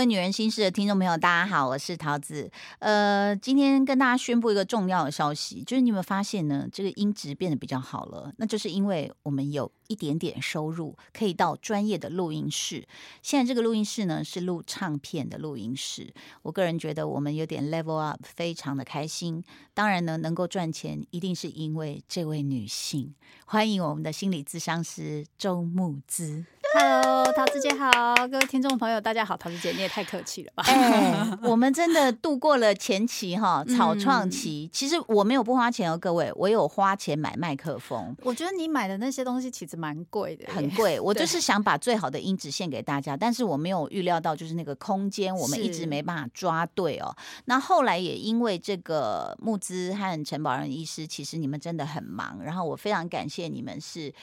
位女人心事的听众朋友，大家好，我是桃子。呃，今天跟大家宣布一个重要的消息，就是你有没有发现呢？这个音质变得比较好了，那就是因为我们有一点点收入，可以到专业的录音室。现在这个录音室呢，是录唱片的录音室。我个人觉得我们有点 level up，非常的开心。当然呢，能够赚钱，一定是因为这位女性。欢迎我们的心理咨商师周木姿。Hello，桃子姐好，各位听众朋友，大家好。桃子姐，你也太客气了吧？哎，我们真的度过了前期哈草创期。其实我没有不花钱哦，各位，我有花钱买麦克风。我觉得你买的那些东西其实蛮贵的，很贵。我就是想把最好的音质献给大家，但是我没有预料到，就是那个空间我们一直没办法抓对哦。那后来也因为这个募资和陈宝仁医师，其实你们真的很忙，然后我非常感谢你们是。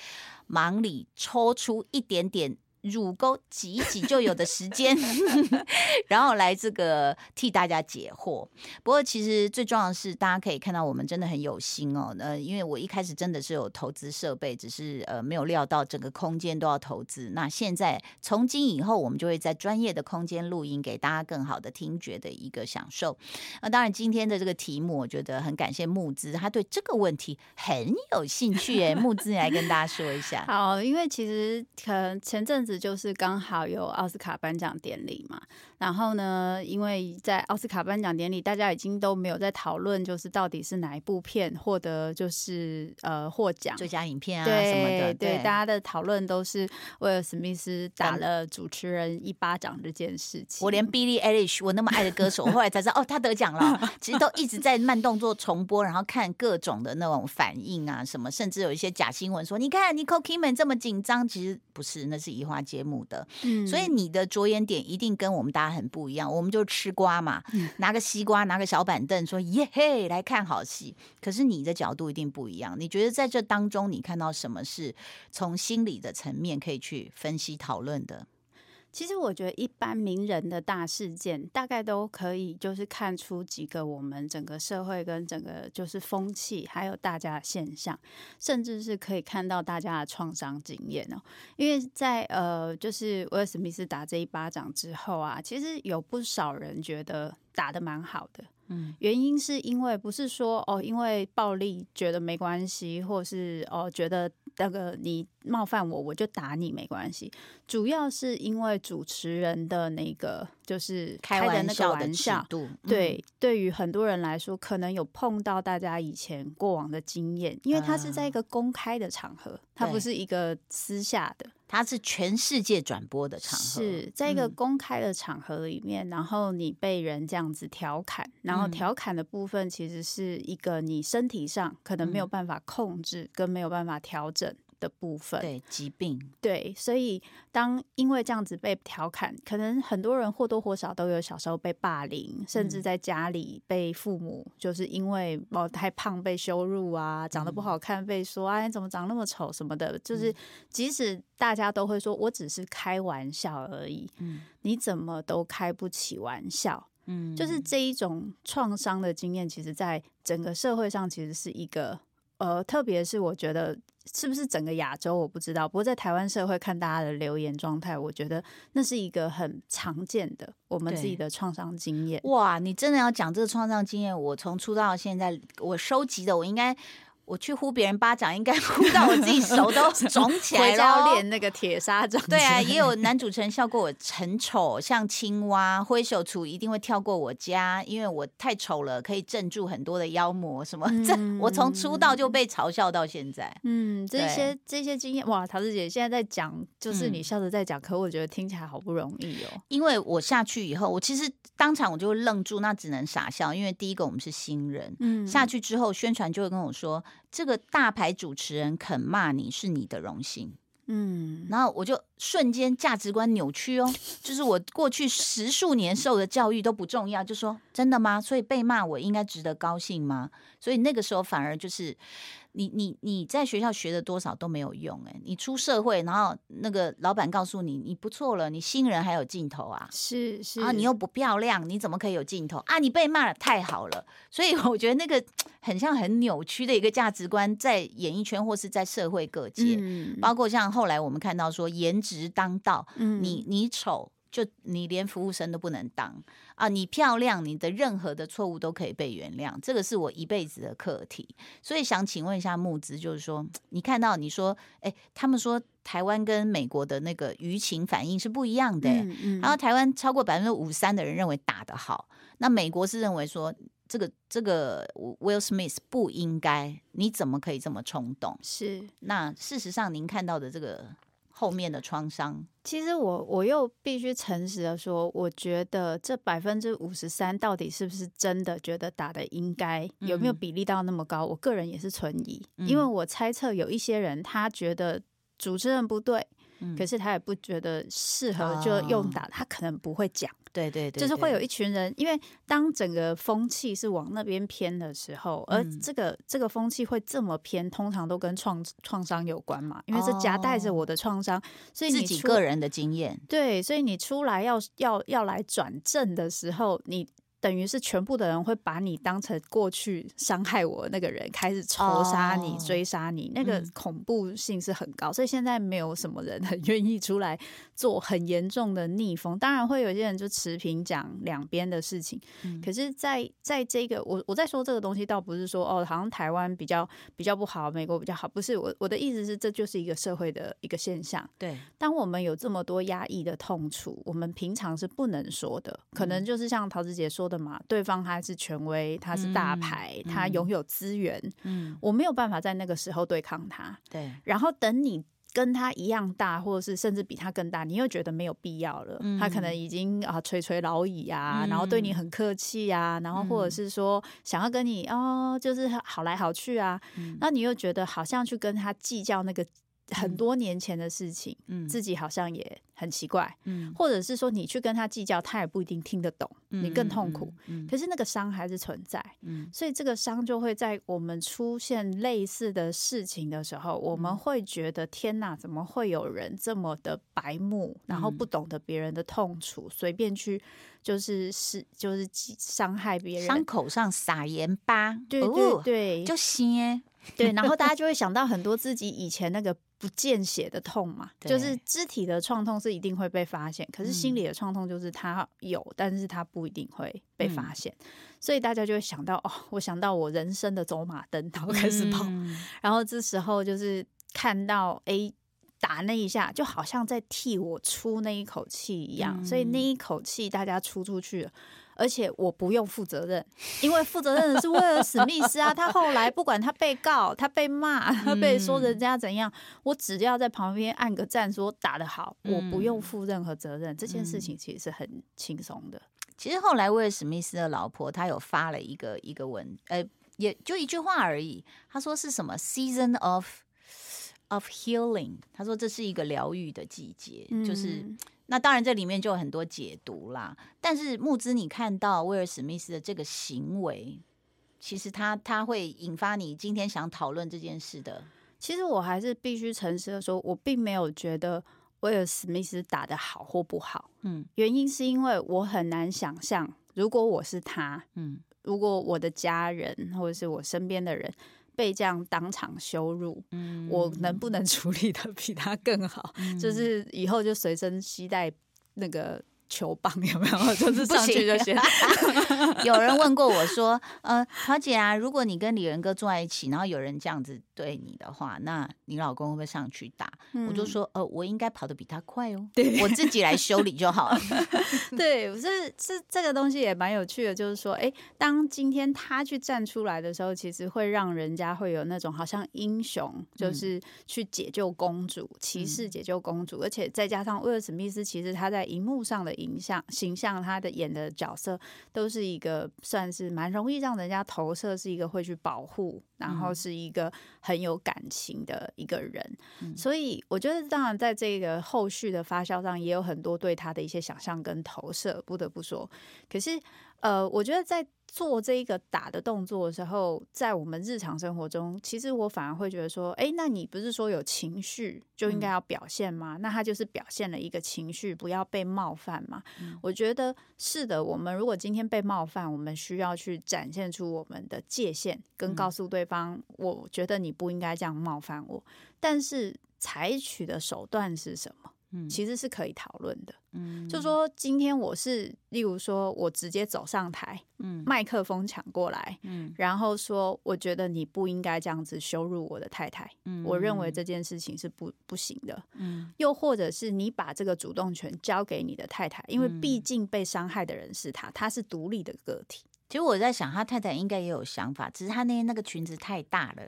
忙里抽出一点点。乳沟挤一挤就有的时间，然后来这个替大家解惑。不过其实最重要的是，大家可以看到我们真的很有心哦。呃，因为我一开始真的是有投资设备，只是呃没有料到整个空间都要投资。那现在从今以后，我们就会在专业的空间录音，给大家更好的听觉的一个享受。那当然，今天的这个题目，我觉得很感谢木资，他对这个问题很有兴趣。哎，木资，你来跟大家说一下。好，因为其实可能前阵子。就是刚好有奥斯卡颁奖典礼嘛，然后呢，因为在奥斯卡颁奖典礼，大家已经都没有在讨论，就是到底是哪一部片获得就是呃获奖最佳影片啊什么的，对，大家的讨论都是威尔史密斯打了主持人一巴掌这件事情。我连 Billie Eilish 我那么爱的歌手，后来才知道哦，他得奖了。其实都一直在慢动作重播，然后看各种的那种反应啊什么，甚至有一些假新闻说，你看 Nicole Kidman 这么紧张，其实不是，那是移花节目的。所以你的着眼点一定跟我们大家很不一样。我们就吃瓜嘛，拿个西瓜，拿个小板凳，说耶嘿来看好戏。可是你的角度一定不一样。你觉得在这当中，你看到什么是从心理的层面可以去分析讨论的？其实我觉得，一般名人的大事件，大概都可以就是看出几个我们整个社会跟整个就是风气，还有大家的现象，甚至是可以看到大家的创伤经验哦。因为在呃，就是威尔史密斯打这一巴掌之后啊，其实有不少人觉得打的蛮好的。嗯，原因是因为不是说哦，因为暴力觉得没关系，或是哦觉得那个你冒犯我，我就打你没关系。主要是因为主持人的那个就是开的那个玩笑，对，对于很多人来说，可能有碰到大家以前过往的经验，因为他是在一个公开的场合，他不是一个私下的。它是全世界转播的场合，是在一个公开的场合里面，然后你被人这样子调侃，然后调侃的部分其实是一个你身体上可能没有办法控制，跟没有办法调整。的部分，对疾病，对，所以当因为这样子被调侃，可能很多人或多或少都有小时候被霸凌，甚至在家里被父母就是因为哦太胖被羞辱啊，长得不好看被说啊你怎么长那么丑什么的，就是即使大家都会说我只是开玩笑而已，嗯，你怎么都开不起玩笑，嗯，就是这一种创伤的经验，其实在整个社会上其实是一个。呃，特别是我觉得是不是整个亚洲我不知道，不过在台湾社会看大家的留言状态，我觉得那是一个很常见的我们自己的创伤经验。哇，你真的要讲这个创伤经验？我从出道到现在，我收集的我应该。我去呼别人巴掌，应该 呼到我自己手都肿起来了。要练那个铁砂掌。对啊，也有男主持人笑过我很丑，像青蛙。挥手处一定会跳过我家，因为我太丑了，可以镇住很多的妖魔。什么？这我从出道就被嘲笑到现在。嗯，这些这些经验，哇，桃子姐现在在讲，就是你笑着在讲，可我觉得听起来好不容易哦。因为我下去以后，我其实当场我就会愣住，那只能傻笑，因为第一个我们是新人。嗯，下去之后宣传就会跟我说。这个大牌主持人肯骂你是你的荣幸，嗯，然后我就瞬间价值观扭曲哦，就是我过去十数年受的教育都不重要，就说真的吗？所以被骂我应该值得高兴吗？所以那个时候反而就是。你你你在学校学的多少都没有用哎，你出社会，然后那个老板告诉你你不错了，你新人还有镜头啊，是是啊，你又不漂亮，你怎么可以有镜头啊？你被骂了太好了，所以我觉得那个很像很扭曲的一个价值观，在演艺圈或是在社会各界，包括像后来我们看到说颜值当道，你你丑。就你连服务生都不能当啊！你漂亮，你的任何的错误都可以被原谅，这个是我一辈子的课题。所以想请问一下木子，就是说，你看到你说，哎，他们说台湾跟美国的那个舆情反应是不一样的，然后台湾超过百分之五十三的人认为打得好，那美国是认为说这个这个 Will Smith 不应该，你怎么可以这么冲动？是，那事实上您看到的这个。后面的创伤，其实我我又必须诚实的说，我觉得这百分之五十三到底是不是真的觉得打的应该，有没有比例到那么高？我个人也是存疑，因为我猜测有一些人他觉得主持人不对。可是他也不觉得适合就用打，他可能不会讲。对对对，就是会有一群人，因为当整个风气是往那边偏的时候，而这个这个风气会这么偏，通常都跟创创伤有关嘛，因为是夹带着我的创伤，所以自己个人的经验。对，所以你出来要要要来转正的时候，你。等于是全部的人会把你当成过去伤害我那个人，开始仇杀你、追杀你，那个恐怖性是很高。所以现在没有什么人很 愿意出来做很严重的逆风。当然会有些人就持平讲两边的事情。可是，在在这个我我在说这个东西，倒不是说哦，好像台湾比较比较不好，美国比较好，不是我我的意思是，这就是一个社会的一个现象。对，当我们有这么多压抑的痛楚，我们平常是不能说的，可能就是像陶子姐说。的嘛，对方他是权威，他是大牌，他拥有资源，嗯，我没有办法在那个时候对抗他，对。然后等你跟他一样大，或者是甚至比他更大，你又觉得没有必要了，他可能已经啊垂垂老矣啊，然后对你很客气啊，然后或者是说想要跟你哦，就是好来好去啊，那你又觉得好像去跟他计较那个。很多年前的事情，嗯，自己好像也很奇怪，嗯，或者是说你去跟他计较，他也不一定听得懂，你更痛苦，嗯，可是那个伤还是存在，嗯，所以这个伤就会在我们出现类似的事情的时候，我们会觉得天哪，怎么会有人这么的白目，然后不懂得别人的痛楚，随便去就是是就是伤害别人，伤口上撒盐巴，对对对，就先对，然后大家 就会想到很多自己以前那个。不见血的痛嘛，就是肢体的创痛是一定会被发现，可是心理的创痛就是他有，但是他不一定会被发现，所以大家就会想到哦，我想到我人生的走马灯，然后开始跑，然后这时候就是看到哎打那一下，就好像在替我出那一口气一样，所以那一口气大家出出去了。而且我不用负责任，因为负责任的是威尔史密斯啊。他后来不管他被告、他被骂、他被说人家怎样，我只要在旁边按个赞，说打得好，我不用负任何责任。这件事情其实是很轻松的。其实后来威尔史密斯的老婆，她有发了一个一个文，呃，也就一句话而已。她说是什么 “season of of healing”，她说这是一个疗愈的季节，就是。那当然，这里面就有很多解读啦。但是木兹，你看到威尔史密斯的这个行为，其实他他会引发你今天想讨论这件事的。其实我还是必须诚实的说，我并没有觉得威尔史密斯打的好或不好。嗯，原因是因为我很难想象，如果我是他，嗯，如果我的家人或者是我身边的人。被这样当场羞辱，我能不能处理的比他更好？就是以后就随身携带那个。球棒 有没有？就是上去就行。有人问过我说：“呃，桃姐啊，如果你跟李仁哥坐在一起，然后有人这样子对你的话，那你老公会不会上去打？”我就说：“呃，我应该跑得比他快哦，对我自己来修理就好了。”对，是是这个东西也蛮有趣的，就是说，哎，当今天他去站出来的时候，其实会让人家会有那种好像英雄，就是去解救公主、骑士解救公主，而且再加上威尔史密斯，其实他在荧幕上的。影像形象，他的演的角色都是一个算是蛮容易让人家投射，是一个会去保护，然后是一个很有感情的一个人。所以我觉得，当然在这个后续的发酵上，也有很多对他的一些想象跟投射，不得不说。可是，呃，我觉得在。做这一个打的动作的时候，在我们日常生活中，其实我反而会觉得说，哎，那你不是说有情绪就应该要表现吗？那他就是表现了一个情绪，不要被冒犯嘛。我觉得是的。我们如果今天被冒犯，我们需要去展现出我们的界限，跟告诉对方，我觉得你不应该这样冒犯我。但是采取的手段是什么？其实是可以讨论的。嗯，就说今天我是，例如说我直接走上台，嗯，麦克风抢过来，嗯，然后说我觉得你不应该这样子羞辱我的太太，嗯，我认为。这件事情是不不行的，嗯，又或者是你把这个主动权交给你的太太，因为毕竟被伤害的人是他，他是独立的个体。其实我在想，他太太应该也有想法，只是他那天那个裙子太大了，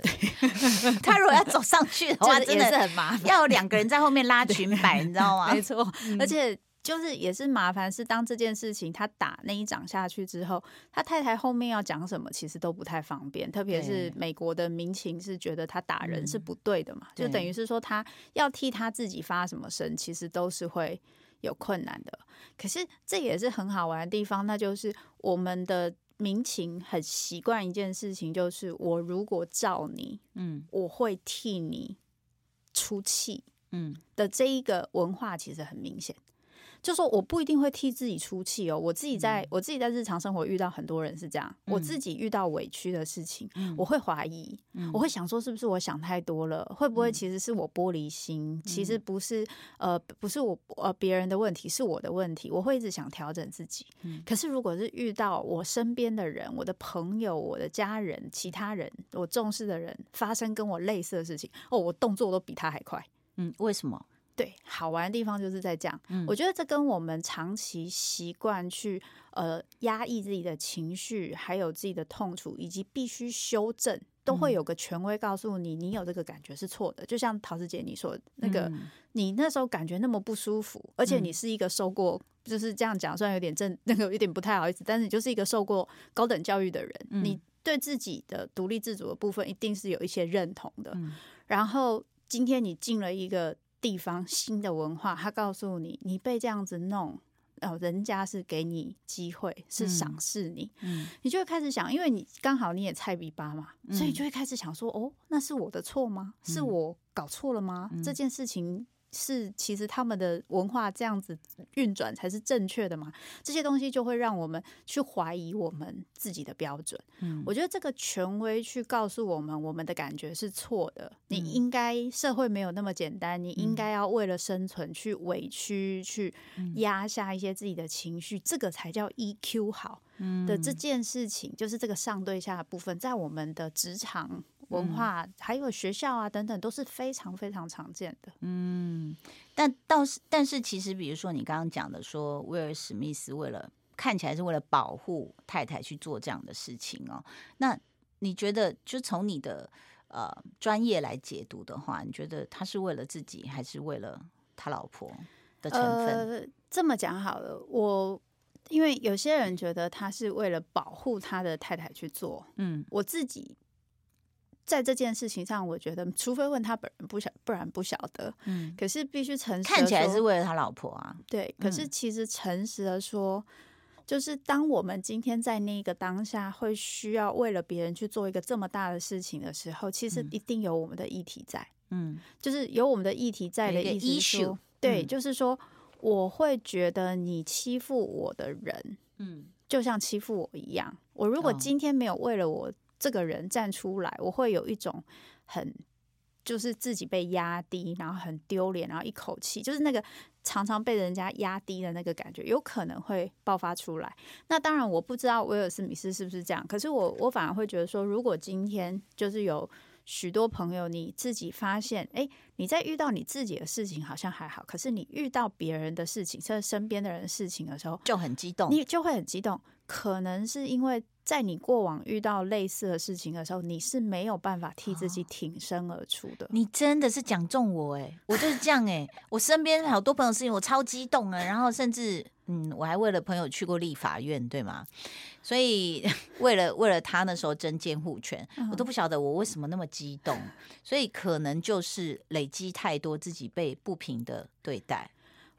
他如果要走上去的 话，真的是很麻烦，要两个人在后面拉 裙摆，你知道吗？没错，而且就是也是麻烦，是当这件事情他打那一掌下去之后，他太太后面要讲什么，其实都不太方便，特别是美国的民情是觉得他打人是不对的嘛，就等于是说他要替他自己发什么声，其实都是会有困难的。可是这也是很好玩的地方，那就是我们的。民情很习惯一件事情，就是我如果照你，嗯，我会替你出气，嗯的这一个文化其实很明显。就说我不一定会替自己出气哦，我自己在我自己在日常生活遇到很多人是这样，我自己遇到委屈的事情，我会怀疑，我会想说是不是我想太多了，会不会其实是我玻璃心，其实不是呃不是我呃别人的问题，是我的问题，我会一直想调整自己。可是如果是遇到我身边的人，我的朋友、我的家人、其他人我重视的人发生跟我类似的事情，哦，我动作都比他还快。嗯，为什么？对，好玩的地方就是在这样。我觉得这跟我们长期习惯去呃压抑自己的情绪，还有自己的痛楚，以及必须修正，都会有个权威告诉你，你有这个感觉是错的。就像陶子姐你说那个，你那时候感觉那么不舒服，而且你是一个受过，就是这样讲，虽然有点正，那个有点不太好意思，但是你就是一个受过高等教育的人，你对自己的独立自主的部分一定是有一些认同的。然后今天你进了一个。地方新的文化，他告诉你，你被这样子弄，哦，人家是给你机会，是赏识你，嗯，你就会开始想，因为你刚好你也菜比八嘛，所以就会开始想说，哦，那是我的错吗？是我搞错了吗？这件事情。是，其实他们的文化这样子运转才是正确的嘛？这些东西就会让我们去怀疑我们自己的标准。嗯，我觉得这个权威去告诉我们，我们的感觉是错的。你应该社会没有那么简单，你应该要为了生存去委屈，去压下一些自己的情绪，这个才叫 EQ 好的这件事情，就是这个上对下的部分，在我们的职场。文化还有学校啊等等都是非常非常常见的。嗯，但倒是但是其实，比如说你刚刚讲的，说威尔史密斯为了看起来是为了保护太太去做这样的事情哦，那你觉得就从你的呃专业来解读的话，你觉得他是为了自己还是为了他老婆的成分？这么讲好了，我因为有些人觉得他是为了保护他的太太去做，嗯，我自己。在这件事情上，我觉得，除非问他本人不晓，不然不晓得。嗯，可是必须诚实。看起来是为了他老婆啊。对，可是其实诚实的说，就是当我们今天在那个当下，会需要为了别人去做一个这么大的事情的时候，其实一定有我们的议题在。嗯，就是有我们的议题在的意思说，对，就是说，我会觉得你欺负我的人，嗯，就像欺负我一样。我如果今天没有为了我。这个人站出来，我会有一种很就是自己被压低，然后很丢脸，然后一口气就是那个常常被人家压低的那个感觉，有可能会爆发出来。那当然我不知道威尔斯米斯是不是这样，可是我我反而会觉得说，如果今天就是有许多朋友你自己发现，哎，你在遇到你自己的事情好像还好，可是你遇到别人的事情，甚至身边的人的事情的时候，就很激动，你就会很激动，可能是因为。在你过往遇到类似的事情的时候，你是没有办法替自己挺身而出的。你真的是讲中我哎，我就是这样哎。我身边好多朋友事情，我超激动啊。然后甚至嗯，我还为了朋友去过立法院，对吗？所以 为了为了他那时候争监护权，我都不晓得我为什么那么激动。所以可能就是累积太多自己被不平的对待。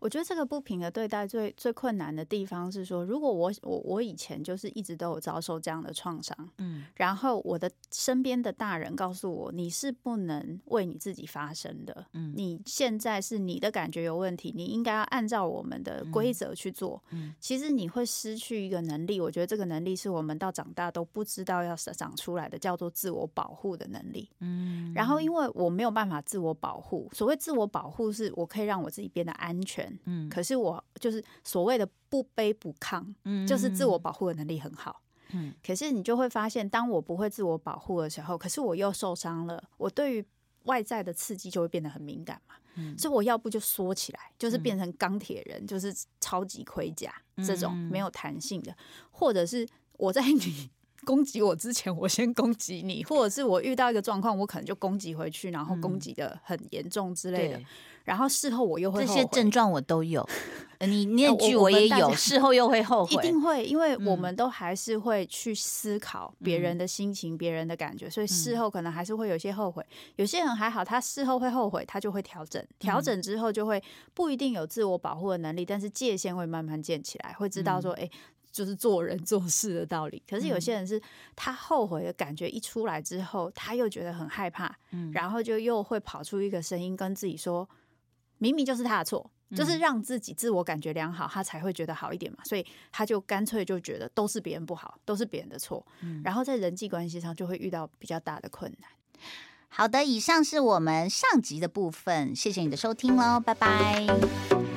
我觉得这个不平的对待最最困难的地方是说，如果我我我以前就是一直都有遭受这样的创伤，嗯，然后我的身边的大人告诉我，你是不能为你自己发声的，嗯，你现在是你的感觉有问题，你应该要按照我们的规则去做，嗯，其实你会失去一个能力，我觉得这个能力是我们到长大都不知道要长出来的，叫做自我保护的能力，嗯，然后因为我没有办法自我保护，所谓自我保护是我可以让我自己变得安全。嗯，可是我就是所谓的不卑不亢，嗯，就是自我保护的能力很好，嗯，可是你就会发现，当我不会自我保护的时候，可是我又受伤了，我对于外在的刺激就会变得很敏感嘛，嗯，所以我要不就缩起来，就是变成钢铁人，就是超级盔甲这种没有弹性的，或者是我在 你。攻击我之前，我先攻击你，或者是我遇到一个状况，我可能就攻击回去，然后攻击的很严重之类的。然后事后我又会这些症状我都有，你念句我也有，事后又会后悔，一定会，因为我们都还是会去思考别人的心情、别人的感觉，所以事后可能还是会有些后悔。有些人还好，他事后会后悔，他就会调整，调整之后就会不一定有自我保护的能力，但是界限会慢慢建起来，会知道说，哎。就是做人做事的道理。可是有些人是他后悔的感觉一出来之后，他又觉得很害怕，嗯，然后就又会跑出一个声音跟自己说，明明就是他的错，就是让自己自我感觉良好，他才会觉得好一点嘛。所以他就干脆就觉得都是别人不好，都是别人的错，嗯，然后在人际关系上就会遇到比较大的困难。好的，以上是我们上集的部分，谢谢你的收听喽，拜拜。